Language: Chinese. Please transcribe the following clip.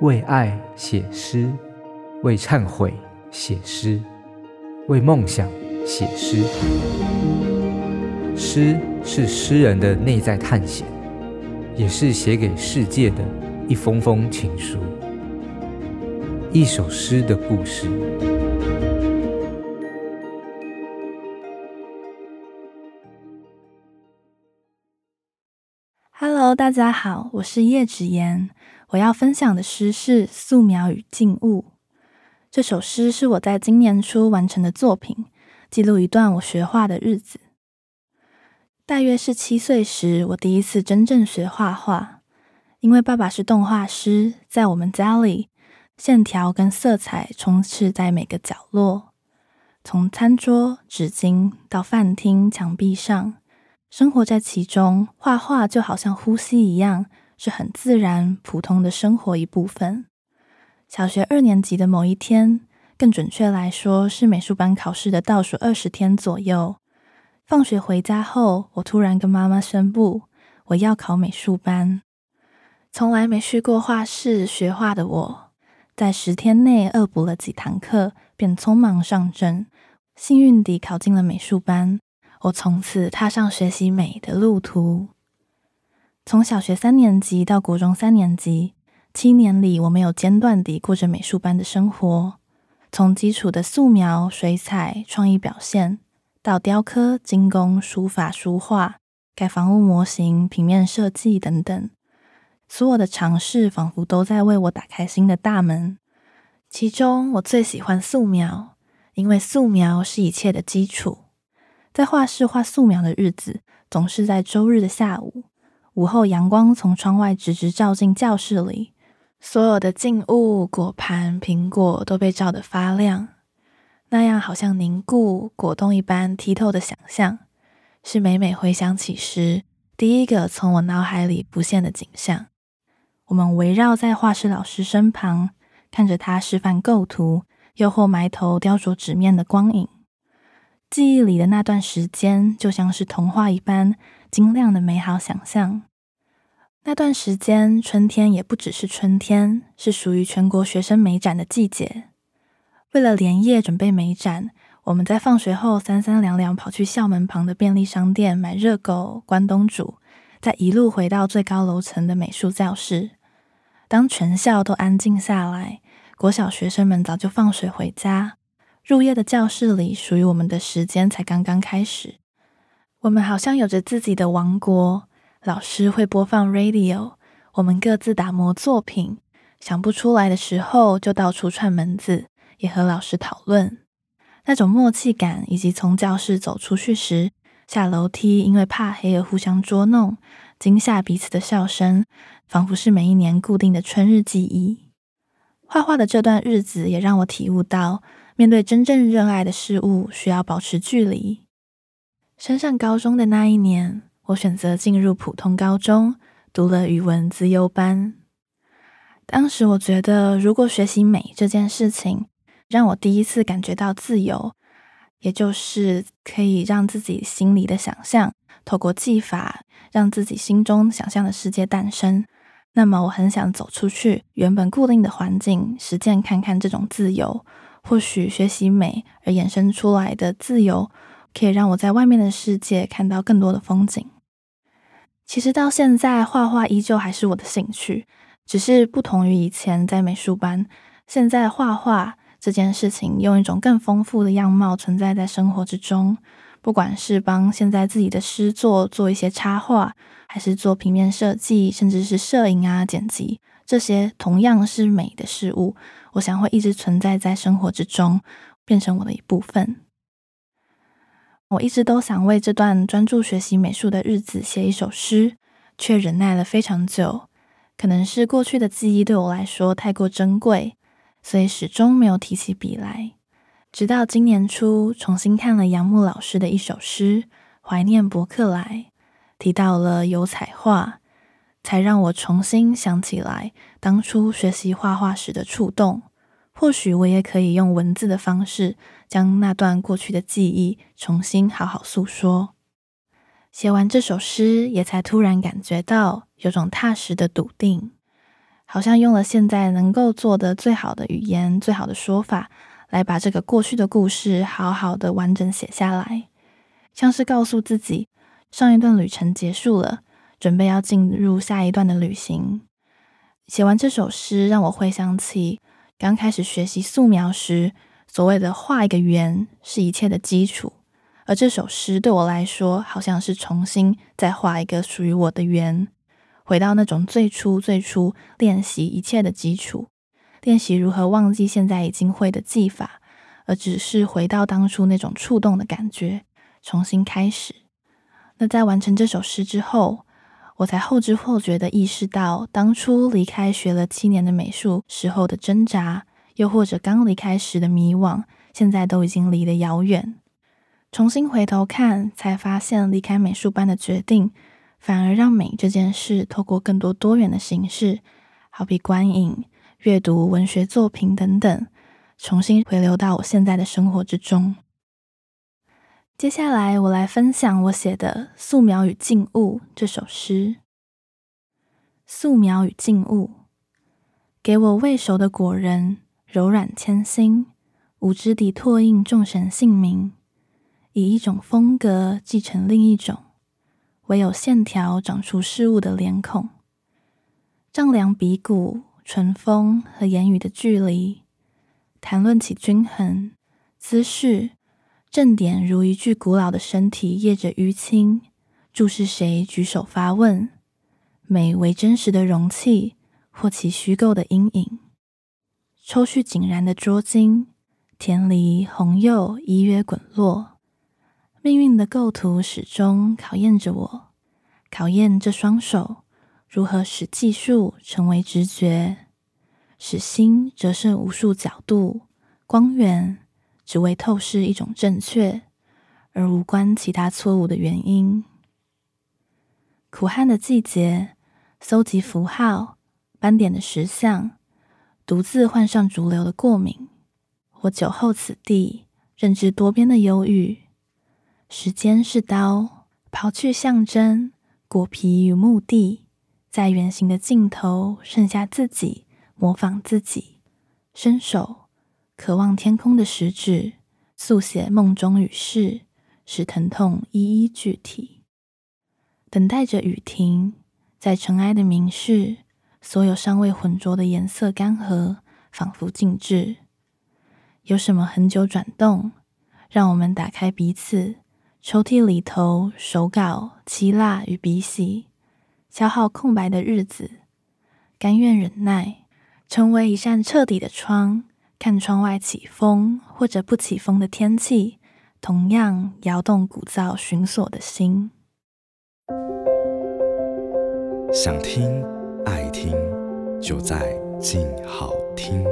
为爱写诗，为忏悔写诗，为梦想写诗。诗是诗人的内在探险，也是写给世界的一封封情书。一首诗的故事。大家好，我是叶芷妍。我要分享的诗是《素描与静物》。这首诗是我在今年初完成的作品，记录一段我学画的日子。大约是七岁时，我第一次真正学画画。因为爸爸是动画师，在我们家里，线条跟色彩充斥在每个角落，从餐桌、纸巾到饭厅墙壁上，生活在其中。画画就好像呼吸一样，是很自然、普通的生活一部分。小学二年级的某一天，更准确来说，是美术班考试的倒数二十天左右。放学回家后，我突然跟妈妈宣布，我要考美术班。从来没去过画室学画的我，在十天内恶补了几堂课，便匆忙上阵，幸运地考进了美术班。我从此踏上学习美的路途。从小学三年级到国中三年级，七年里，我没有间断地过着美术班的生活，从基础的素描、水彩、创意表现。到雕刻、金工、书法、书画、盖房屋模型、平面设计等等，所有的尝试仿佛都在为我打开新的大门。其中，我最喜欢素描，因为素描是一切的基础。在画室画素描的日子，总是在周日的下午。午后，阳光从窗外直直照进教室里，所有的静物、果盘、苹果都被照得发亮。那样好像凝固果冻一般剔透的想象，是每每回想起时第一个从我脑海里浮现的景象。我们围绕在画室老师身旁，看着他示范构图，又或埋头雕琢纸面的光影。记忆里的那段时间，就像是童话一般晶亮的美好想象。那段时间，春天也不只是春天，是属于全国学生美展的季节。为了连夜准备美展，我们在放学后三三两两跑去校门旁的便利商店买热狗、关东煮，再一路回到最高楼层的美术教室。当全校都安静下来，国小学生们早就放学回家，入夜的教室里，属于我们的时间才刚刚开始。我们好像有着自己的王国，老师会播放 radio，我们各自打磨作品，想不出来的时候就到处串门子。也和老师讨论那种默契感，以及从教室走出去时下楼梯因为怕黑而互相捉弄、惊吓彼此的笑声，仿佛是每一年固定的春日记忆。画画的这段日子也让我体悟到，面对真正热爱的事物，需要保持距离。升上高中的那一年，我选择进入普通高中，读了语文资优班。当时我觉得，如果学习美这件事情，让我第一次感觉到自由，也就是可以让自己心里的想象透过技法，让自己心中想象的世界诞生。那么，我很想走出去原本固定的环境，实践看看这种自由。或许学习美而衍生出来的自由，可以让我在外面的世界看到更多的风景。其实到现在，画画依旧还是我的兴趣，只是不同于以前在美术班，现在画画。这件事情用一种更丰富的样貌存在在生活之中，不管是帮现在自己的诗作做一些插画，还是做平面设计，甚至是摄影啊、剪辑，这些同样是美的事物，我想会一直存在在生活之中，变成我的一部分。我一直都想为这段专注学习美术的日子写一首诗，却忍耐了非常久，可能是过去的记忆对我来说太过珍贵。所以始终没有提起笔来，直到今年初重新看了杨牧老师的一首诗《怀念伯克莱》，提到了油彩画，才让我重新想起来当初学习画画时的触动。或许我也可以用文字的方式，将那段过去的记忆重新好好诉说。写完这首诗，也才突然感觉到有种踏实的笃定。好像用了现在能够做的最好的语言、最好的说法，来把这个过去的故事好好的完整写下来，像是告诉自己，上一段旅程结束了，准备要进入下一段的旅行。写完这首诗，让我回想起刚开始学习素描时，所谓的画一个圆是一切的基础，而这首诗对我来说，好像是重新再画一个属于我的圆。回到那种最初最初练习一切的基础，练习如何忘记现在已经会的技法，而只是回到当初那种触动的感觉，重新开始。那在完成这首诗之后，我才后知后觉地意识到，当初离开学了七年的美术时候的挣扎，又或者刚离开时的迷惘，现在都已经离得遥远。重新回头看，才发现离开美术班的决定。反而让美这件事透过更多多元的形式，好比观影、阅读文学作品等等，重新回流到我现在的生活之中。接下来，我来分享我写的《素描与静物》这首诗。素描与静物，给我未熟的果仁，柔软纤心，无知地拓印众神姓名，以一种风格继承另一种。唯有线条长出事物的脸孔，丈量鼻骨、唇峰和言语的距离，谈论起均衡姿势，正点如一具古老的身体掖着淤青，注视谁举手发问，美为真实的容器或其虚构的阴影，抽蓄井然的拙金，田梨红柚依约滚落。命运的构图始终考验着我，考验这双手如何使技术成为直觉，使心折射无数角度、光源，只为透视一种正确，而无关其他错误的原因。苦旱的季节，搜集符号、斑点的石像，独自换上主流的过敏。我久候此地，认知多边的忧郁。时间是刀，刨去象征，果皮与目的，在圆形的尽头剩下自己，模仿自己，伸手，渴望天空的食指，速写梦中语事，使疼痛一一具体。等待着雨停，在尘埃的明示，所有尚未浑浊的颜色干涸，仿佛静置。有什么恒久转动？让我们打开彼此。抽屉里头，手稿、漆蜡与笔洗，消耗空白的日子，甘愿忍耐，成为一扇彻底的窗，看窗外起风或者不起风的天气，同样摇动鼓噪寻索的心。想听爱听，就在静好听。